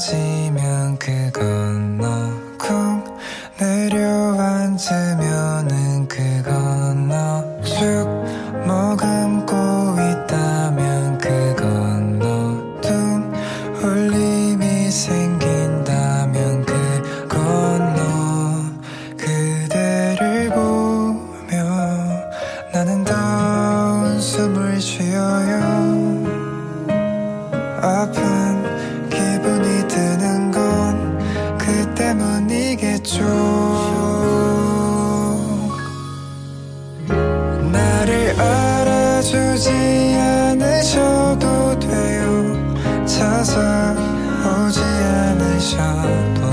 커지면 그건 너쿵 내려앉으면은 그건 너쭉 머금고 있다면 그건 너둔 울림이 생긴다면 그건 너 그대를 보며 나는 더운 숨을 쉬어요 아픈 기분이 드는 건 그 때문이겠죠. 나를 알아주지 않으셔도 돼요. 찾아오지 않으셔도.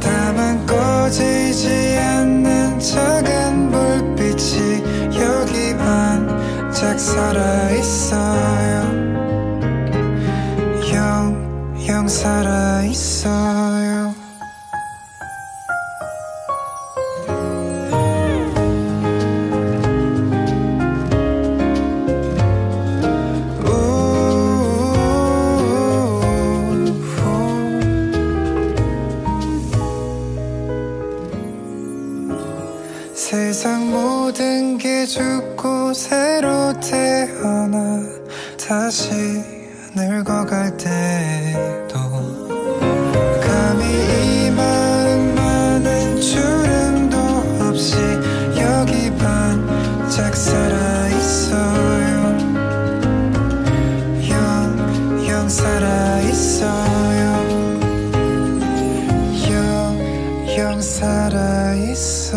다만 꺼지지 않는 작은 불빛이 여기 반짝 살아있어 살아있어요. 세상 모든 게 죽고 새로 태어나 다시 늙어갈 때도 감히 이 마음만은 주름도 없이 여기 반짝 살아있어요. 영영 살아있어요. 영영 살아있어요